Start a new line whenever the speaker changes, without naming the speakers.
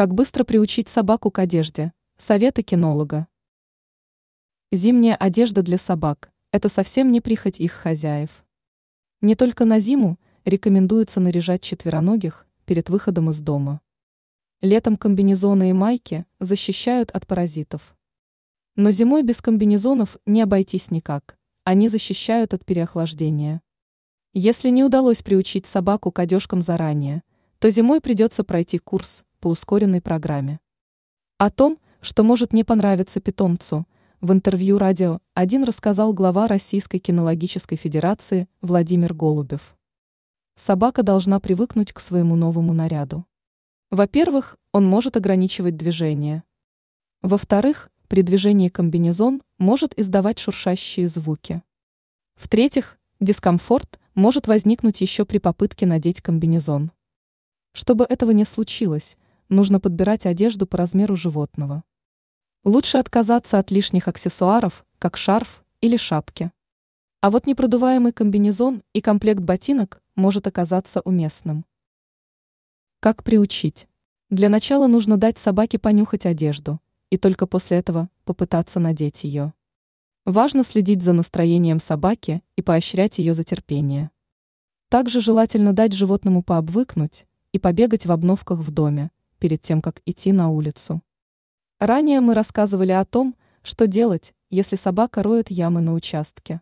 Как быстро приучить собаку к одежде? Советы кинолога. Зимняя одежда для собак – это совсем не прихоть их хозяев. Не только на зиму рекомендуется наряжать четвероногих перед выходом из дома. Летом комбинезоны и майки защищают от паразитов. Но зимой без комбинезонов не обойтись никак, они защищают от переохлаждения. Если не удалось приучить собаку к одежкам заранее, то зимой придется пройти курс по ускоренной программе. О том, что может не понравиться питомцу, в интервью «Радио 1» рассказал глава Российской кинологической федерации Владимир Голубев. Собака должна привыкнуть к своему новому наряду. Во-первых, он может ограничивать движение. Во-вторых, при движении комбинезон может издавать шуршащие звуки. В-третьих, дискомфорт может возникнуть еще при попытке надеть комбинезон. Чтобы этого не случилось, нужно подбирать одежду по размеру животного. Лучше отказаться от лишних аксессуаров, как шарф или шапки. А вот непродуваемый комбинезон и комплект ботинок может оказаться уместным. Как приучить? Для начала нужно дать собаке понюхать одежду, и только после этого попытаться надеть ее. Важно следить за настроением собаки и поощрять ее за терпение. Также желательно дать животному пообвыкнуть и побегать в обновках в доме, перед тем, как идти на улицу. Ранее мы рассказывали о том, что делать, если собака роет ямы на участке.